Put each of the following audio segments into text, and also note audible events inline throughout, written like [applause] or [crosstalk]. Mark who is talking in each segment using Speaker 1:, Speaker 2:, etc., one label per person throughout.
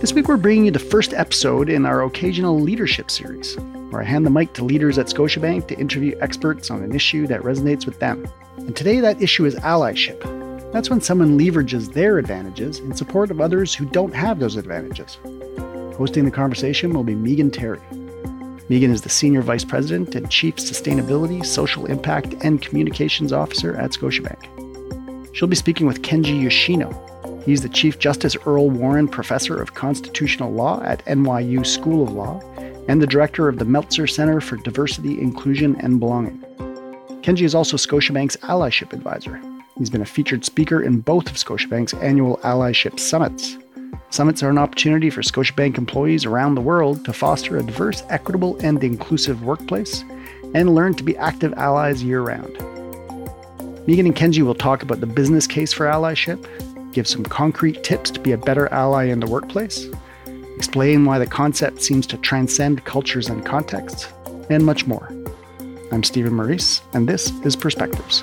Speaker 1: This week, we're bringing you the first episode in our occasional leadership series, where I hand the mic to leaders at Scotiabank to interview experts on an issue that resonates with them. And today, that issue is allyship. That's when someone leverages their advantages in support of others who don't have those advantages. Hosting the conversation will be Meigan Terry. Meigan is the Senior Vice President and Chief Sustainability, Social Impact, and Communications Officer at Scotiabank. She'll be speaking with Kenji Yoshino. He's the Chief Justice Earl Warren Professor of Constitutional Law at NYU School of Law and the Director of the Meltzer Center for Diversity, Inclusion, and Belonging. Kenji is also Scotiabank's Allyship Advisor. He's been a featured speaker in both of Scotiabank's annual Allyship Summits. Summits are an opportunity for Scotiabank employees around the world to foster a diverse, equitable, and inclusive workplace and learn to be active allies year round. Meigan and Kenji will talk about the business case for allyship, give some concrete tips to be a better ally in the workplace, explain why the concept seems to transcend cultures and contexts, and much more. I'm Stephen Maurice, and this is Perspectives.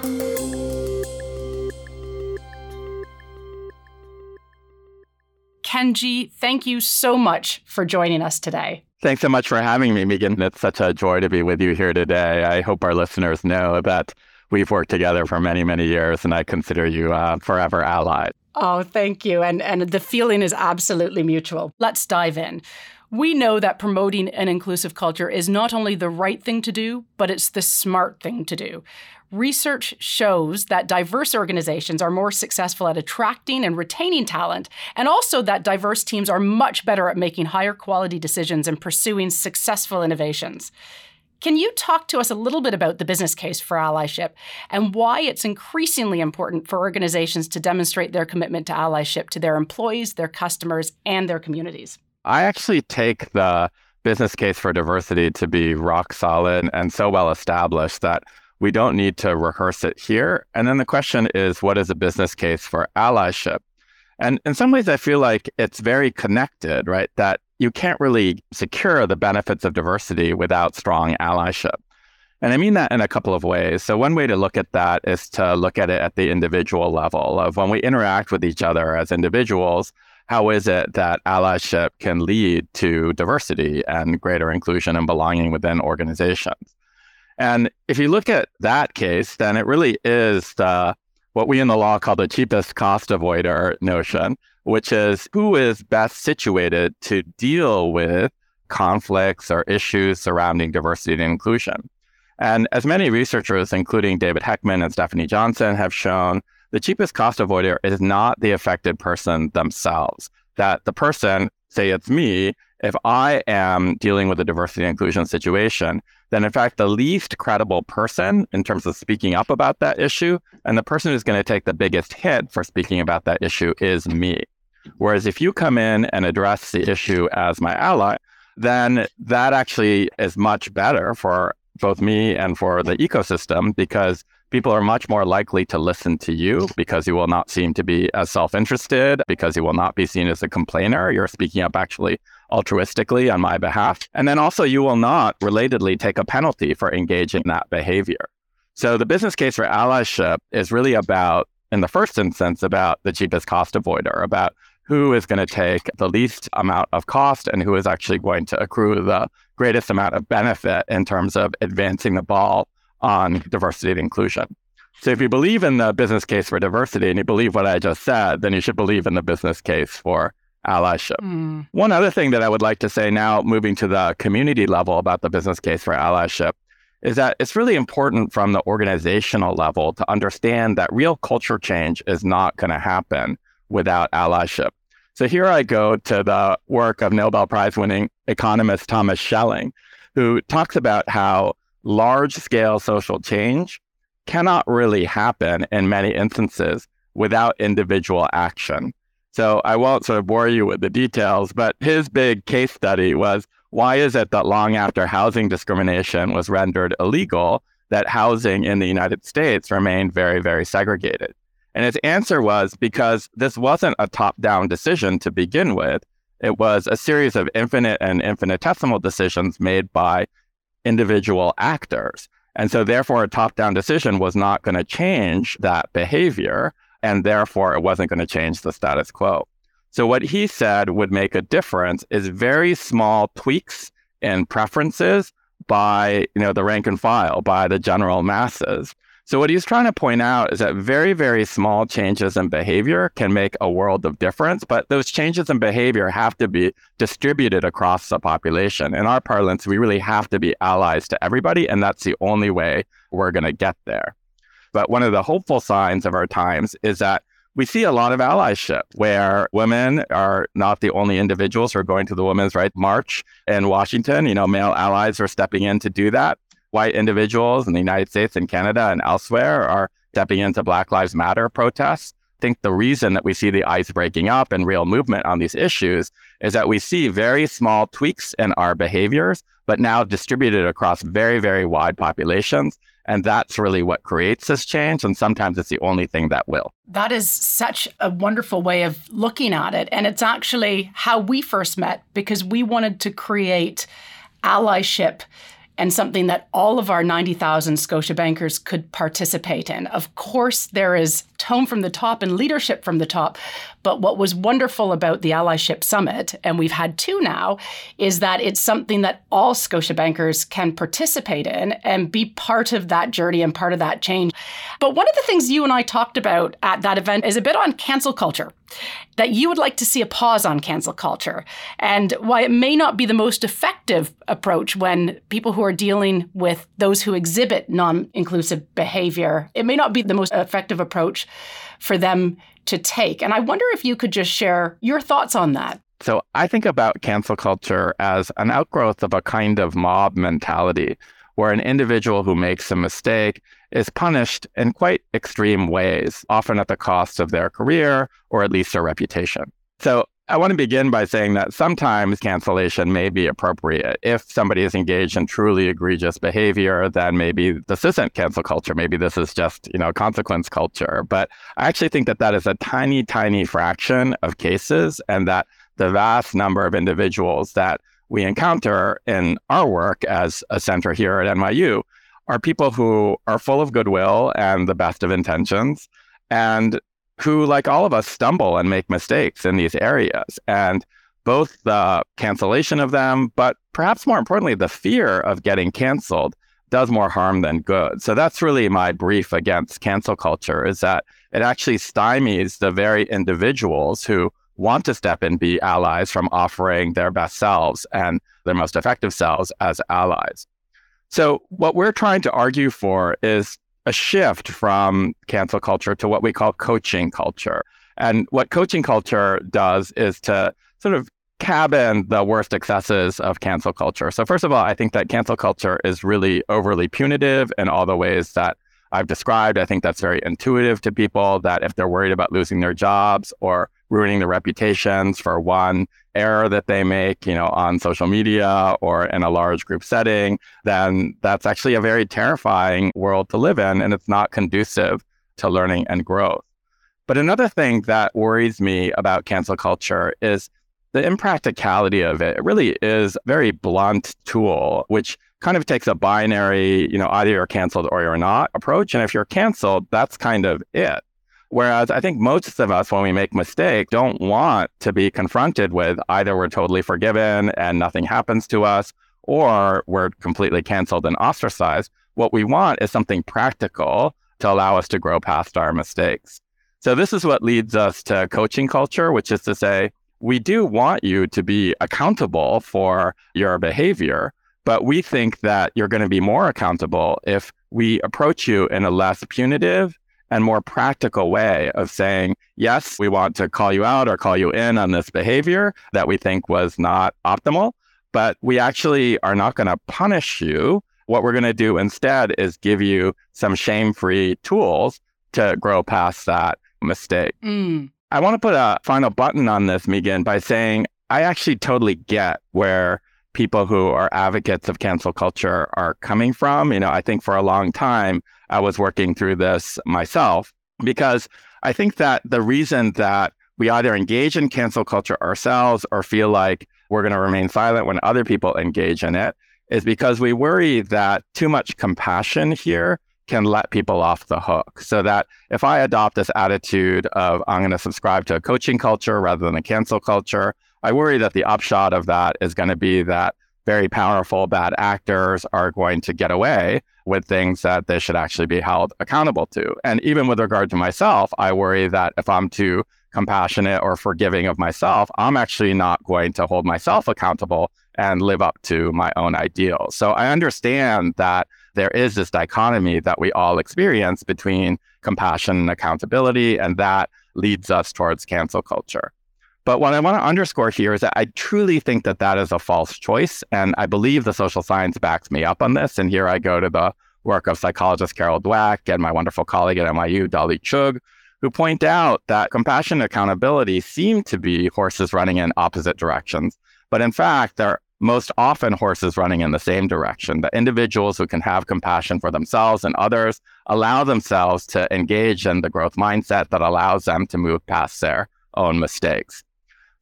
Speaker 2: Kenji, thank you so much for joining us today.
Speaker 3: Thanks so much for having me, Meigan. It's such a joy to be with you here today. I hope our listeners know that we've worked together for many, many years, and I consider you a forever ally.
Speaker 2: Oh, thank you. And, and the feeling is absolutely mutual. Let's dive in. We know that promoting an inclusive culture is not only the right thing to do, but it's the smart thing to do. Research shows that diverse organizations are more successful at attracting and retaining talent, and also that diverse teams are much better at making higher quality decisions and pursuing successful innovations. Can you talk to us a little bit about the business case for allyship and why it's increasingly important for organizations to demonstrate their commitment to allyship to their employees, their customers, and their communities?
Speaker 3: I actually take the business case for diversity to be rock solid and so well established that we don't need to rehearse it here. And then the question is, what is a business case for allyship? And in some ways, I feel like it's very connected, right? That you can't really secure the benefits of diversity without strong allyship. And I mean that in a couple of ways. So, one way to look at that is to look at it at the individual level of when we interact with each other as individuals, how is it that allyship can lead to diversity and greater inclusion and belonging within organizations? And if you look at that case, then it really is the, what we in the law call the cheapest cost avoider notion, which is who is best situated to deal with conflicts or issues surrounding diversity and inclusion. And as many researchers, including David Hekman and Stefanie Johnson, have shown, the cheapest cost avoider is not the affected person themselves. That the person, say it's me, if I am dealing with a diversity and inclusion situation, then in fact, the least credible person in terms of speaking up about that issue and the person who's going to take the biggest hit for speaking about that issue is me. Whereas if you come in and address the issue as my ally, then that actually is much better for both me and for the ecosystem because people are much more likely to listen to you because you will not seem to be as self interested, because you will not be seen as a complainer. You're speaking up actually altruistically on my behalf. And then also, you will not relatedly take a penalty for engaging in that behavior. So the business case for allyship is really about, in the first instance, about the cheapest cost avoider, about who is going to take the least amount of cost and who is actually going to accrue the greatest amount of benefit in terms of advancing the ball on diversity and inclusion. So if you believe in the business case for diversity and you believe what I just said, then you should believe in the business case for allyship. Mm. One other thing that I would like to say now, moving to the community level about the business case for allyship, is that it's really important from the organizational level to understand that real culture change is not going to happen without allyship. So here I go to the work of Nobel Prize winning economist Thomas Schelling, who talks about how large scale social change cannot really happen in many instances without individual action. So I won't sort of bore you with the details, but his big case study was why is it that long after housing discrimination was rendered illegal, that housing in the United States remained very, very segregated? And his answer was because this wasn't a top down decision to begin with. It was a series of infinite and infinitesimal decisions made by individual actors. And so, therefore, a top down decision was not going to change that behavior and therefore it wasn't going to change the status quo. So what he said would make a difference is very small tweaks in preferences by, you know, the rank and file, by the general masses. So what he's trying to point out is that very, very small changes in behavior can make a world of difference, but those changes in behavior have to be distributed across the population. In our parlance, we really have to be allies to everybody, and that's the only way we're going to get there. But one of the hopeful signs of our times is that we see a lot of allyship where women are not the only individuals who are going to the Women's Rights March in Washington. You know, male allies are stepping in to do that. White individuals in the United States and Canada and elsewhere are stepping into Black Lives Matter protests. I think the reason that we see the ice breaking up and real movement on these issues is that we see very small tweaks in our behaviors, but now distributed across very, very wide populations. And that's really what creates this change. And sometimes it's the only thing that will.
Speaker 2: That is such a wonderful way of looking at it. And it's actually how we first met because we wanted to create allyship and something that all of our 90,000 Scotiabankers could participate in. Of course, there is tone from the top and leadership from the top. But what was wonderful about the Allyship Summit, and we've had two now, is that it's something that all Scotiabankers can participate in and be part of that journey and part of that change. But one of the things you and I talked about at that event is a bit on cancel culture that you would like to see a pause on cancel culture and why it may not be the most effective approach when people who are dealing with those who exhibit non inclusive behavior, it may not be the most effective approach for them to take. And I wonder if you could just share your thoughts on that.
Speaker 3: So I think about cancel culture as an outgrowth of a kind of mob mentality where an individual who makes a mistake is punished in quite extreme ways, often at the cost of their career or at least their reputation. So I want to begin by saying that sometimes cancellation may be appropriate. If somebody is engaged in truly egregious behavior, then maybe this isn't cancel culture. Maybe this is just, you know, consequence culture. But I actually think that that is a tiny, tiny fraction of cases and that the vast number of individuals that we encounter in our work as a center here at NYU are people who are full of goodwill and the best of intentions and who, like all of us, stumble and make mistakes in these areas. And both the cancellation of them, but perhaps more importantly, the fear of getting canceled does more harm than good. So that's really my brief against cancel culture is that it actually stymies the very individuals who want to step and be allies from offering their best selves and their most effective selves as allies. So, what we're trying to argue for is a shift from cancel culture to what we call coaching culture. And what coaching culture does is to sort of cabin the worst excesses of cancel culture. So, first of all, I think that cancel culture is really overly punitive in all the ways that I've described. I think that's very intuitive to people that if they're worried about losing their jobs or ruining their reputations for one error that they make, you know, on social media or in a large group setting, then that's actually a very terrifying world to live in and it's not conducive to learning and growth. But another thing that worries me about cancel culture is the impracticality of it. It really is a very blunt tool, which kind of takes a binary, you know, either you're canceled or you're not approach. And if you're canceled, that's kind of it. Whereas I think most of us, when we make mistake, don't want to be confronted with either we're totally forgiven and nothing happens to us, or we're completely canceled and ostracized. What we want is something practical to allow us to grow past our mistakes. So this is what leads us to coaching culture, which is to say, we do want you to be accountable for your behavior, but we think that you're going to be more accountable if we approach you in a less punitive and more practical way of saying, yes, we want to call you out or call you in on this behavior that we think was not optimal, but we actually are not going to punish you. What we're going to do instead is give you some shame free tools to grow past that mistake. Mm. I want to put a final button on this, Meigan, by saying I actually totally get where people who are advocates of cancel culture are coming from. You know, I think for a long time, I was working through this myself because I think that the reason that we either engage in cancel culture ourselves or feel like we're going to remain silent when other people engage in it is because we worry that too much compassion here can let people off the hook. So that if I adopt this attitude of I'm going to subscribe to a coaching culture rather than a cancel culture, I worry that the upshot of that is going to be that very powerful bad actors are going to get away with things that they should actually be held accountable to. And even with regard to myself, I worry that if I'm too compassionate or forgiving of myself, I'm actually not going to hold myself accountable and live up to my own ideals. So I understand that there is this dichotomy that we all experience between compassion and accountability, and that leads us towards cancel culture. But what I want to underscore here is that I truly think that that is a false choice. And I believe the social science backs me up on this. And here I go to the work of psychologist Carol Dweck and my wonderful colleague at NYU, Dolly Chugh, who point out that compassion and accountability seem to be horses running in opposite directions. But in fact, they're most often horses running in the same direction. The individuals who can have compassion for themselves and others allow themselves to engage in the growth mindset that allows them to move past their own mistakes.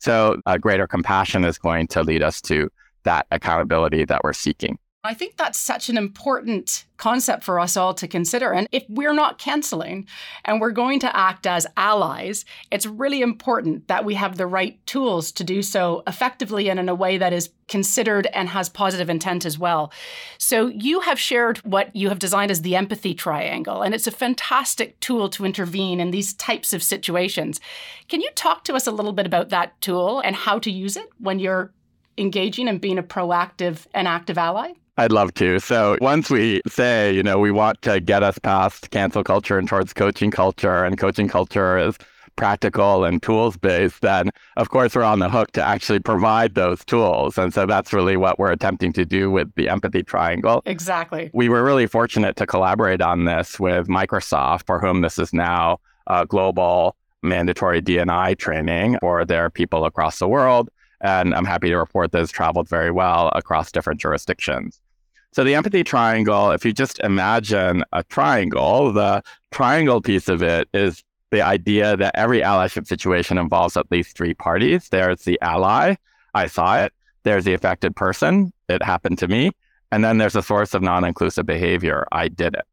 Speaker 3: So, a greater compassion is going to lead us to that accountability that we're seeking.
Speaker 2: I think that's such an important concept for us all to consider. And if we're not canceling and we're going to act as allies, it's really important that we have the right tools to do so effectively and in a way that is considered and has positive intent as well. So, you have shared what you have designed as the empathy triangle, and it's a fantastic tool to intervene in these types of situations. Can you talk to us a little bit about that tool and how to use it when you're engaging and being a proactive and active ally?
Speaker 3: I'd love to. So once we say, you know, we want to get us past cancel culture and towards coaching culture, and coaching culture is practical and tools based, then of course we're on the hook to actually provide those tools. And so that's really what we're attempting to do with the empathy triangle.
Speaker 2: Exactly.
Speaker 3: We were really fortunate to collaborate on this with Microsoft, for whom this is now a global mandatory DNI training for their people across the world. And I'm happy to report that it's traveled very well across different jurisdictions. So the empathy triangle, if you just imagine a triangle, the triangle piece of it is the idea that every allyship situation involves at least three parties. There's the ally, I saw it. There's the affected person, it happened to me. And then there's a source of non inclusive behavior, I did it.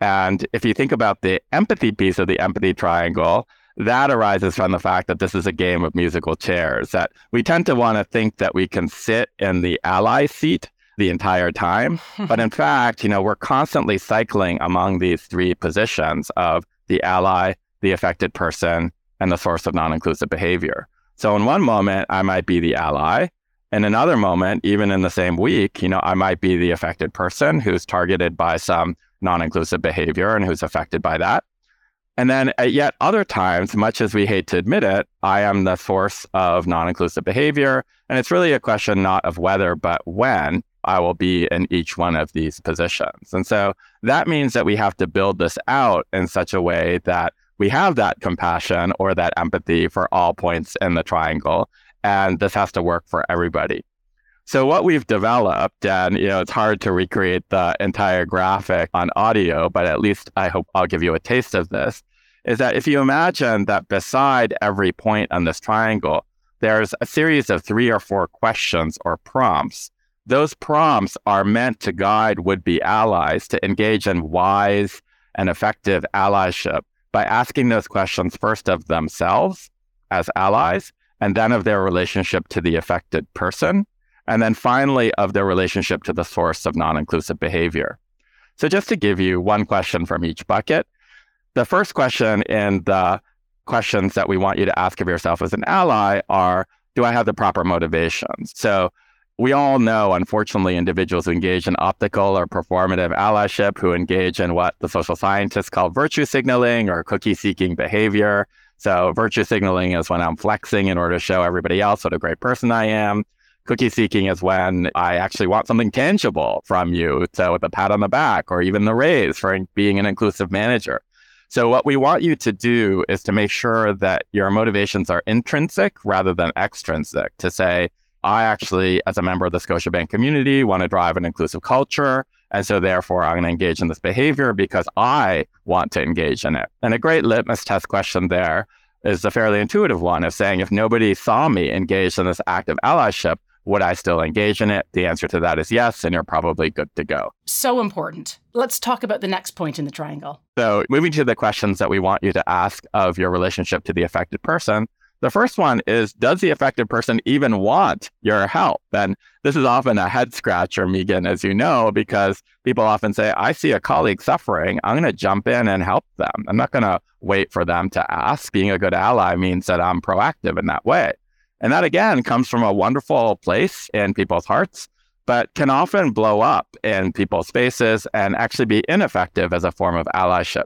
Speaker 3: And if you think about the empathy piece of the empathy triangle, that arises from the fact that this is a game of musical chairs, that we tend to want to think that we can sit in the ally seat the entire time. [laughs] but in fact, you know, we're constantly cycling among these three positions of the ally, the affected person, and the source of non-inclusive behavior. So in one moment, I might be the ally. In another moment, even in the same week, you know, I might be the affected person who's targeted by some non-inclusive behavior and who's affected by that. And then at yet other times, much as we hate to admit it, I am the source of non-inclusive behavior. And it's really a question not of whether, but when I will be in each one of these positions. And so that means that we have to build this out in such a way that we have that compassion or that empathy for all points in the triangle. And this has to work for everybody. So what we've developed, and you know, it's hard to recreate the entire graphic on audio, but at least I hope I'll give you a taste of this, is that if you imagine that beside every point on this triangle, there's a series of three or four questions or prompts those prompts are meant to guide would be allies to engage in wise and effective allyship by asking those questions first of themselves as allies, and then of their relationship to the affected person, and then finally of their relationship to the source of non inclusive behavior. So, just to give you one question from each bucket, the first question in the questions that we want you to ask of yourself as an ally are Do I have the proper motivations? So, we all know, unfortunately, individuals who engage in optical or performative allyship, who engage in what the social scientists call virtue signaling or cookie seeking behavior. So, virtue signaling is when I'm flexing in order to show everybody else what a great person I am. Cookie seeking is when I actually want something tangible from you. So, with a pat on the back or even the raise for being an inclusive manager. So, what we want you to do is to make sure that your motivations are intrinsic rather than extrinsic, to say, I actually, as a member of the Scotiabank community, want to drive an inclusive culture. And so, therefore, I'm going to engage in this behavior because I want to engage in it. And a great litmus test question there is a fairly intuitive one of saying, if nobody saw me engaged in this active allyship, Would I still engage in it? The answer to that is yes, and you're probably good to go.
Speaker 2: So important. Let's talk about the next point in the triangle.
Speaker 3: So, moving to the questions that we want you to ask of your relationship to the affected person. The first one is Does the affected person even want your help? And this is often a head scratcher, Meigan, as you know, because people often say, I see a colleague suffering. I'm going to jump in and help them. I'm not going to wait for them to ask. Being a good ally means that I'm proactive in that way. And that again comes from a wonderful place in people's hearts, but can often blow up in people's faces and actually be ineffective as a form of allyship.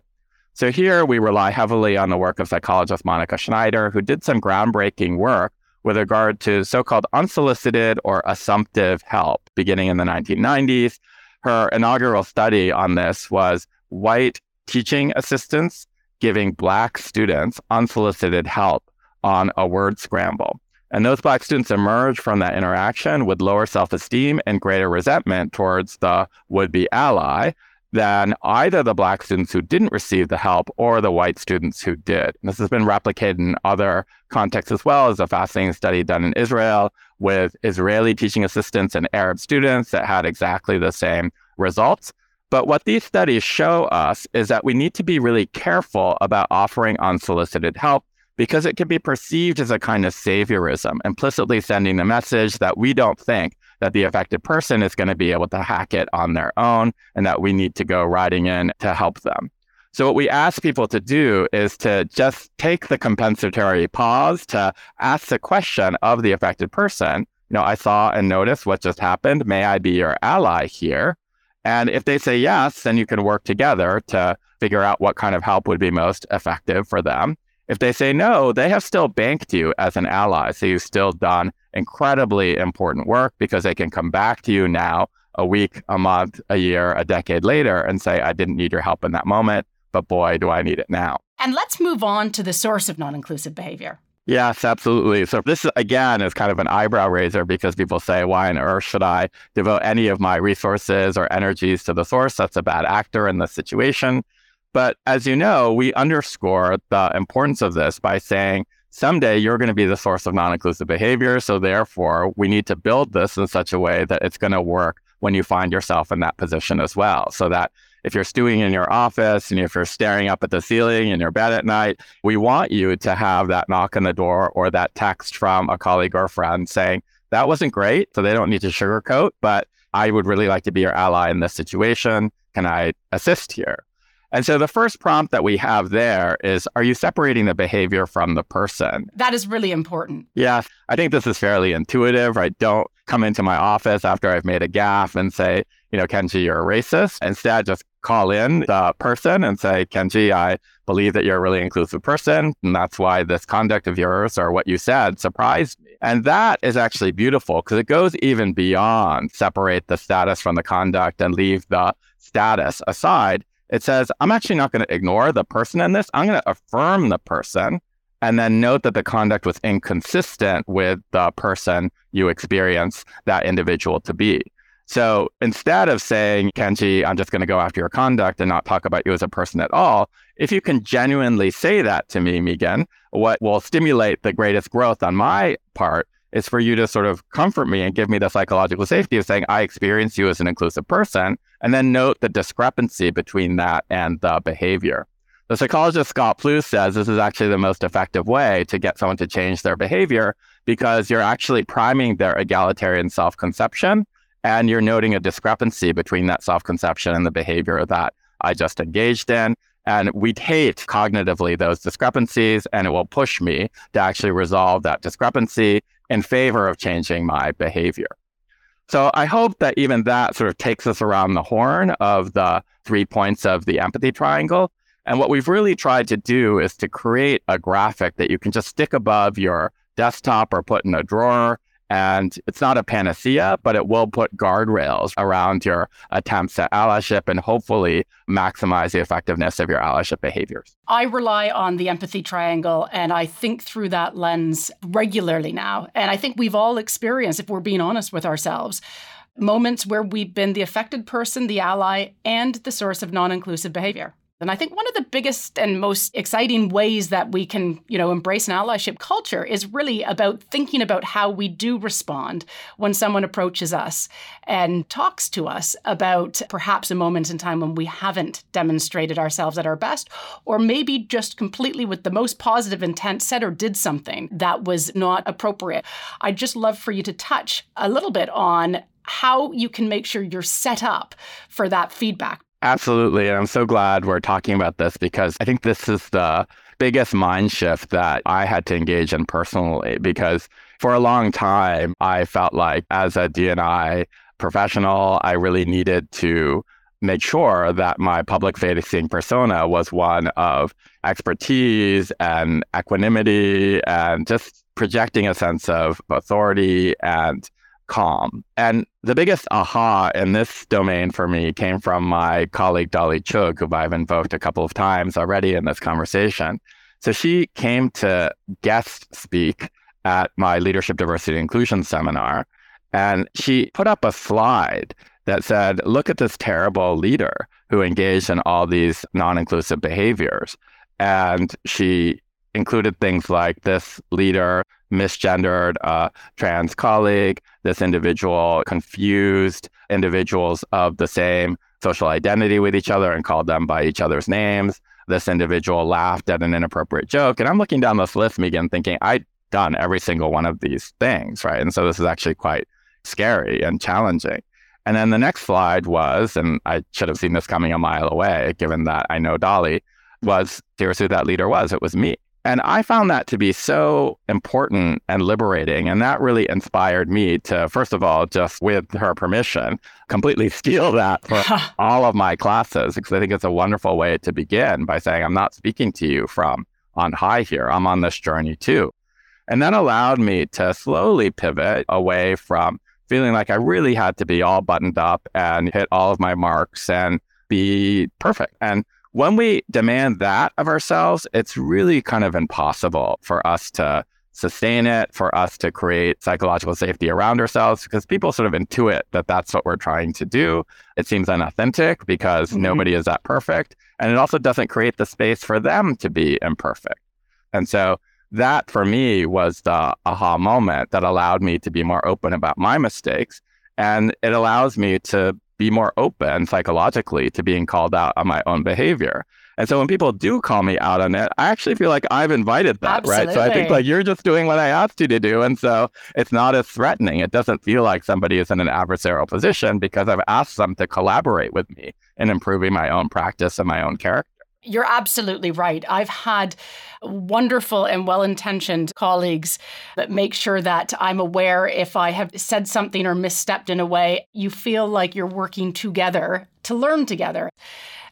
Speaker 3: So here we rely heavily on the work of psychologist Monica Schneider, who did some groundbreaking work with regard to so called unsolicited or assumptive help beginning in the 1990s. Her inaugural study on this was white teaching assistants giving Black students unsolicited help on a word scramble. And those Black students emerge from that interaction with lower self esteem and greater resentment towards the would be ally than either the Black students who didn't receive the help or the white students who did. And this has been replicated in other contexts as well as a fascinating study done in Israel with Israeli teaching assistants and Arab students that had exactly the same results. But what these studies show us is that we need to be really careful about offering unsolicited help because it can be perceived as a kind of saviorism, implicitly sending the message that we don't think that the affected person is going to be able to hack it on their own and that we need to go riding in to help them. So, what we ask people to do is to just take the compensatory pause to ask the question of the affected person. You know, I saw and noticed what just happened. May I be your ally here? And if they say yes, then you can work together to figure out what kind of help would be most effective for them. If they say no, they have still banked you as an ally. So you've still done incredibly important work because they can come back to you now a week, a month, a year, a decade later and say, I didn't need your help in that moment, but boy, do I need it now.
Speaker 2: And let's move on to the source of non inclusive behavior.
Speaker 3: Yes, absolutely. So this again is kind of an eyebrow raiser because people say, why on earth should I devote any of my resources or energies to the source that's a bad actor in this situation? But as you know, we underscore the importance of this by saying someday you're going to be the source of non inclusive behavior. So therefore, we need to build this in such a way that it's going to work when you find yourself in that position as well. So that if you're stewing in your office and if you're staring up at the ceiling in your bed at night, we want you to have that knock on the door or that text from a colleague or friend saying, that wasn't great. So they don't need to sugarcoat, but I would really like to be your ally in this situation. Can I assist here? And so the first prompt that we have there is Are you separating the behavior from the person?
Speaker 2: That is really important.
Speaker 3: Yeah, I think this is fairly intuitive, right? Don't come into my office after I've made a gaffe and say, you know, Kenji, you're a racist. Instead, just call in the person and say, Kenji, I believe that you're a really inclusive person. And that's why this conduct of yours or what you said surprised me. And that is actually beautiful because it goes even beyond separate the status from the conduct and leave the status aside it says, I'm actually not going to ignore the person in this. I'm going to affirm the person and then note that the conduct was inconsistent with the person you experience that individual to be. So instead of saying, Kenji, I'm just going to go after your conduct and not talk about you as a person at all, if you can genuinely say that to me, Meigan, what will stimulate the greatest growth on my part is for you to sort of comfort me and give me the psychological safety of saying, I experience you as an inclusive person, and then note the discrepancy between that and the behavior. The psychologist Scott Plous says this is actually the most effective way to get someone to change their behavior because you're actually priming their egalitarian self conception and you're noting a discrepancy between that self conception and the behavior that I just engaged in. And we'd hate cognitively those discrepancies, and it will push me to actually resolve that discrepancy in favor of changing my behavior. So I hope that even that sort of takes us around the horn of the three points of the empathy triangle. And what we've really tried to do is to create a graphic that you can just stick above your desktop or put in a drawer and it's not a panacea, but it will put guardrails around your attempts at allyship and hopefully maximize the effectiveness of your allyship behaviors.
Speaker 2: I rely on the empathy triangle and I think through that lens regularly now. And I think we've all experienced, if we're being honest with ourselves, moments where we've been the affected person, the ally, and the source of non inclusive behavior. And I think one of the biggest and most exciting ways that we can, you know, embrace an allyship culture is really about thinking about how we do respond when someone approaches us and talks to us about perhaps a moment in time when we haven't demonstrated ourselves at our best, or maybe just completely with the most positive intent said or did something that was not appropriate. I'd just love for you to touch a little bit on how you can make sure you're set up for that feedback.
Speaker 3: Absolutely. And I'm so glad we're talking about this because I think this is the biggest mind shift that I had to engage in personally because for a long time I felt like as a DNI professional, I really needed to make sure that my public facing persona was one of expertise and equanimity and just projecting a sense of authority and calm. And the biggest aha in this domain for me came from my colleague Dolly Chugh, who I've invoked a couple of times already in this conversation. So she came to guest speak at my leadership diversity inclusion seminar. And she put up a slide that said, look at this terrible leader who engaged in all these non inclusive behaviors. And she included things like this leader misgendered a trans colleague, this individual confused individuals of the same social identity with each other and called them by each other's names. This individual laughed at an inappropriate joke. And I'm looking down this list, Meigan, thinking, I've done every single one of these things, right? And so this is actually quite scary and challenging. And then the next slide was, and I should have seen this coming a mile away, given that I know Dolly, was here's who that leader was. It was me. And I found that to be so important and liberating. And that really inspired me to, first of all, just with her permission, completely [laughs] steal that for [laughs] all of my classes, because I think it's a wonderful way to begin by saying, I'm not speaking to you from on high here. I'm on this journey too. And that allowed me to slowly pivot away from feeling like I really had to be all buttoned up and hit all of my marks and be perfect. And when we demand that of ourselves, it's really kind of impossible for us to sustain it, for us to create psychological safety around ourselves, because people sort of intuit that that's what we're trying to do. It seems unauthentic because mm-hmm. nobody is that perfect. And it also doesn't create the space for them to be imperfect. And so that for me was the aha moment that allowed me to be more open about my mistakes. And it allows me to be more open psychologically to being called out on my own behavior. And so when people do call me out on it, I actually feel like I've invited that,
Speaker 2: Absolutely.
Speaker 3: right? So I think like you're just doing what I asked you to do. And so it's not as threatening. It doesn't feel like somebody is in an adversarial position because I've asked them to collaborate with me in improving my own practice and my own character.
Speaker 2: You're absolutely right. I've had wonderful and well intentioned colleagues that make sure that I'm aware if I have said something or misstepped in a way. You feel like you're working together to learn together.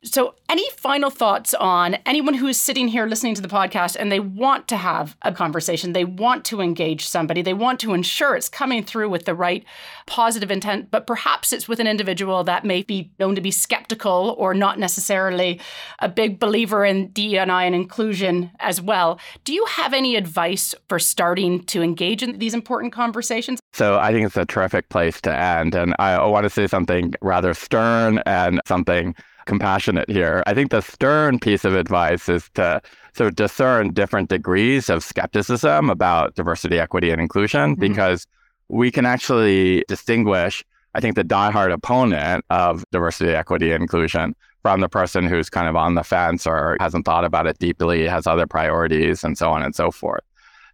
Speaker 2: So, any final thoughts on anyone who is sitting here listening to the podcast and they want to have a conversation, they want to engage somebody, they want to ensure it's coming through with the right positive intent, but perhaps it's with an individual that may be known to be skeptical or not necessarily a big believer in DEI and inclusion as well. Do you have any advice for starting to engage in these important conversations?
Speaker 3: So, I think it's a terrific place to end. And I want to say something rather stern and something compassionate here. I think the stern piece of advice is to sort of discern different degrees of skepticism about diversity, equity, and inclusion mm-hmm. because we can actually distinguish, I think, the diehard opponent of diversity, equity, and inclusion from the person who's kind of on the fence or hasn't thought about it deeply, has other priorities, and so on and so forth.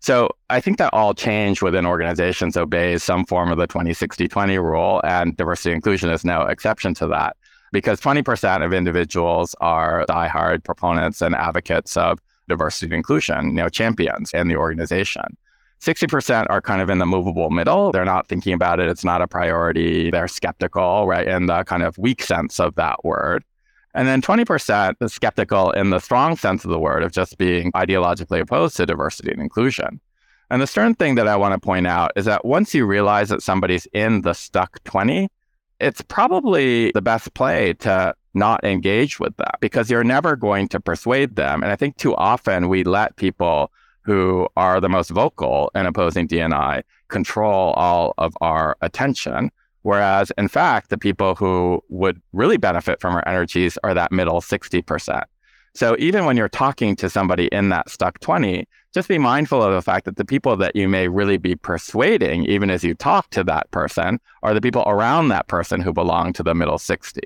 Speaker 3: So I think that all change within organizations obeys some form of the 20 60 20 rule, and diversity inclusion is no exception to that because 20% of individuals are diehard proponents and advocates of diversity and inclusion, you know, champions in the organization. 60% are kind of in the movable middle. They're not thinking about it. It's not a priority. They're skeptical, right, in the kind of weak sense of that word. And then 20% is skeptical in the strong sense of the word of just being ideologically opposed to diversity and inclusion. And the stern thing that I want to point out is that once you realize that somebody's in the stuck 20, it's probably the best play to not engage with them because you're never going to persuade them. And I think too often we let people who are the most vocal in opposing DNI control all of our attention. Whereas, in fact, the people who would really benefit from our energies are that middle 60%. So even when you're talking to somebody in that stuck 20, just be mindful of the fact that the people that you may really be persuading, even as you talk to that person, are the people around that person who belong to the middle 60.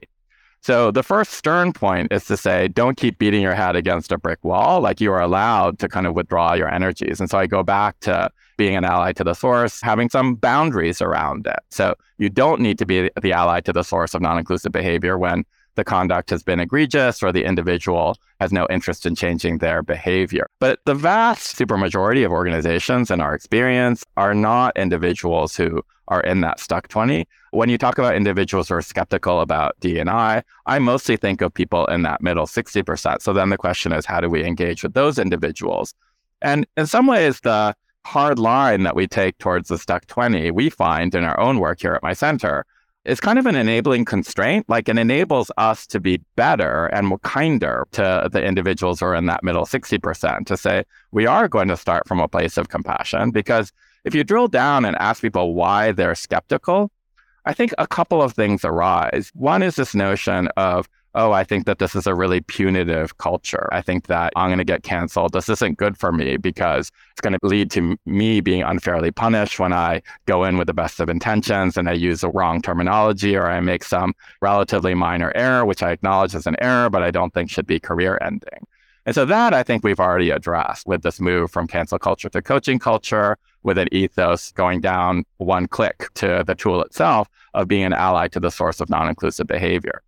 Speaker 3: So the first stern point is to say, don't keep beating your head against a brick wall. Like you are allowed to kind of withdraw your energies. And so I go back to being an ally to the source, having some boundaries around it. So you don't need to be the ally to the source of non inclusive behavior when the conduct has been egregious or the individual has no interest in changing their behavior. But the vast supermajority of organizations in our experience are not individuals who are in that stuck 20. When you talk about individuals who are skeptical about D&I, I mostly think of people in that middle 60%. So then the question is, how do we engage with those individuals? And in some ways, the hard line that we take towards the stuck 20, we find in our own work here at my center, is kind of an enabling constraint. Like it enables us to be better and more kinder to the individuals who are in that middle 60% to say, we are going to start from a place of compassion. Because if you drill down and ask people why they're skeptical, I think a couple of things arise. One is this notion of, oh, I think that this is a really punitive culture. I think that I'm going to get canceled. This isn't good for me because it's going to lead to me being unfairly punished when I go in with the best of intentions and I use the wrong terminology or I make some relatively minor error, which I acknowledge as an error, but I don't think should be career ending. And so that I think we've already addressed with this move from cancel culture to coaching culture, with an ethos going down one click to the tool itself of being an ally to the source of non inclusive behavior.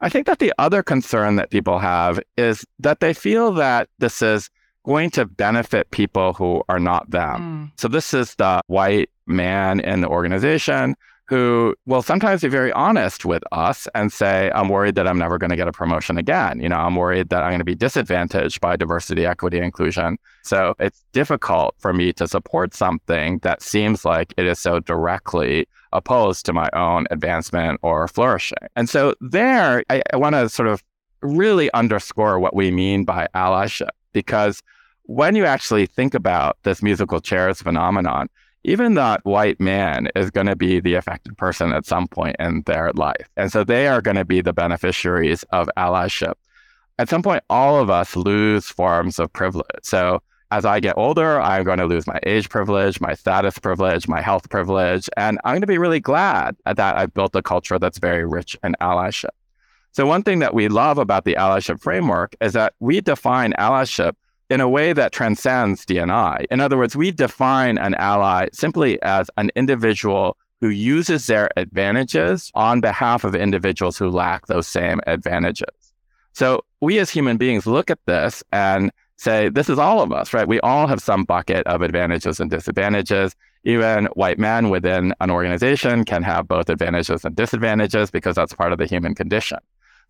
Speaker 3: I think that the other concern that people have is that they feel that this is going to benefit people who are not them. Mm. So this is the white man in the organization who will sometimes be very honest with us and say, I'm worried that I'm never going to get a promotion again. You know, I'm worried that I'm going to be disadvantaged by diversity, equity, inclusion. So it's difficult for me to support something that seems like it is so directly opposed to my own advancement or flourishing. And so there, I, I want to sort of really underscore what we mean by allyship, because when you actually think about this musical chairs phenomenon, even that white man is going to be the affected person at some point in their life. And so they are going to be the beneficiaries of allyship. At some point, all of us lose forms of privilege. So as I get older, I'm going to lose my age privilege, my status privilege, my health privilege. And I'm going to be really glad that I've built a culture that's very rich in allyship. So, one thing that we love about the allyship framework is that we define allyship in a way that transcends D&I. In other words, we define an ally simply as an individual who uses their advantages on behalf of individuals who lack those same advantages. So, we as human beings look at this and say, this is all of us, right? We all have some bucket of advantages and disadvantages. Even white men within an organization can have both advantages and disadvantages because that's part of the human condition.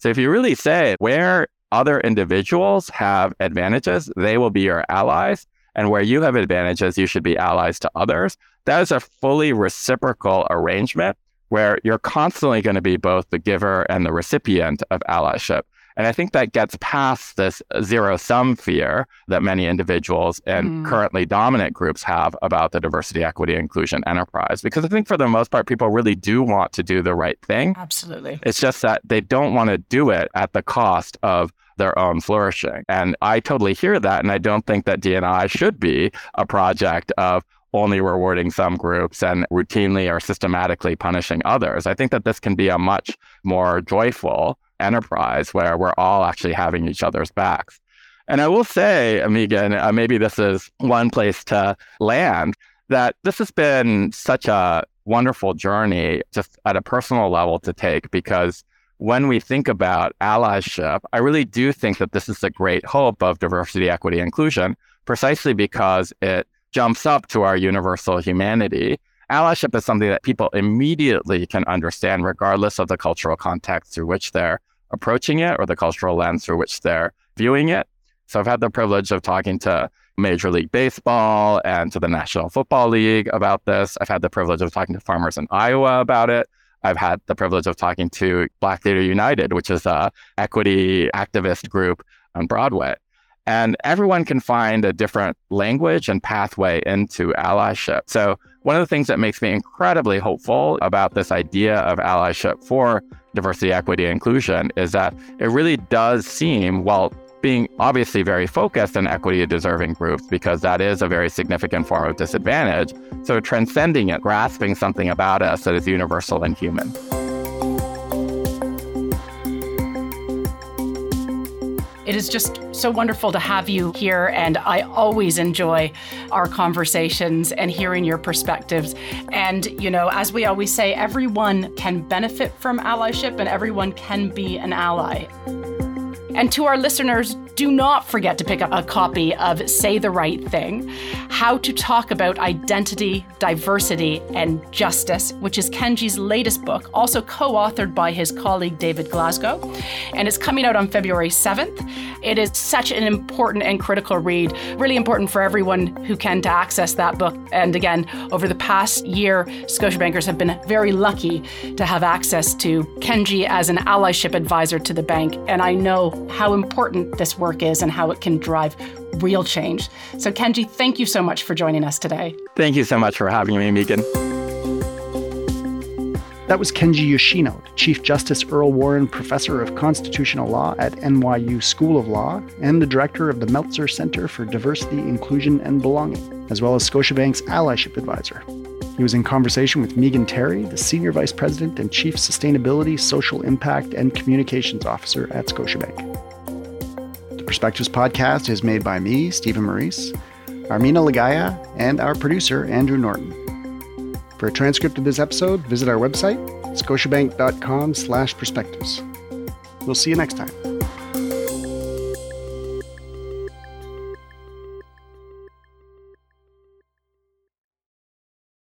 Speaker 3: So if you really say where other individuals have advantages, they will be your allies. And where you have advantages, you should be allies to others. That is a fully reciprocal arrangement where you're constantly going to be both the giver and the recipient of allyship. And I think that gets past this zero sum fear that many individuals and mm. currently dominant groups have about the diversity, equity, inclusion enterprise. Because I think for the most part, people really do want to do the right thing.
Speaker 2: Absolutely.
Speaker 3: It's just that they don't want to do it at the cost of their own flourishing. And I totally hear that. And I don't think that D&I should be a project of only rewarding some groups and routinely or systematically punishing others. I think that this can be a much more joyful enterprise where we're all actually having each other's backs. And I will say, Meigan, uh, maybe this is one place to land, that this has been such a wonderful journey just at a personal level to take because when we think about allyship, I really do think that this is the great hope of diversity, equity, inclusion, precisely because it jumps up to our universal humanity allyship is something that people immediately can understand, regardless of the cultural context through which they're approaching it or the cultural lens through which they're viewing it. So I've had the privilege of talking to Major League Baseball and to the National Football League about this. I've had the privilege of talking to farmers in Iowa about it. I've had the privilege of talking to Black Theater United, which is a equity activist group on Broadway. And everyone can find a different language and pathway into allyship. So one of the things that makes me incredibly hopeful about this idea of allyship for diversity, equity, inclusion is that it really does seem, while being obviously very focused on equity deserving groups because that is a very significant form of disadvantage. So transcending it, grasping something about us that is universal and human.
Speaker 2: It is just so wonderful to have you here, and I always enjoy our conversations and hearing your perspectives. And, you know, as we always say, everyone can benefit from allyship and everyone can be an ally. And to our listeners, do not forget to pick up a copy of Say the Right Thing How to Talk About Identity, Diversity, and Justice, which is Kenji's latest book, also co authored by his colleague David Glasgow. And it's coming out on February 7th. It is such an important and critical read, really important for everyone who can to access that book. And again, over the past year, Scotiabankers have been very lucky to have access to Kenji as an allyship advisor to the bank. And I know how important this work is and how it can drive real change. So, Kenji, thank you so much for joining us today.
Speaker 3: Thank you so much for having me, Meigan.
Speaker 1: That was Kenji Yoshino, Chief Justice Earl Warren Professor of Constitutional Law at NYU School of Law and the Director of the Meltzer Center for Diversity, Inclusion, and Belonging, as well as Scotiabank's Allyship Advisor. He was in conversation with Meigan Terry, the Senior Vice President and Chief Sustainability, Social Impact, and Communications Officer at Scotiabank. The Perspectives podcast is made by me, Stephen Meurice, Armina Lagaya, and our producer, Andrew Norton. For a transcript of this episode, visit our website, scotiabank.com slash perspectives. We'll see you next time.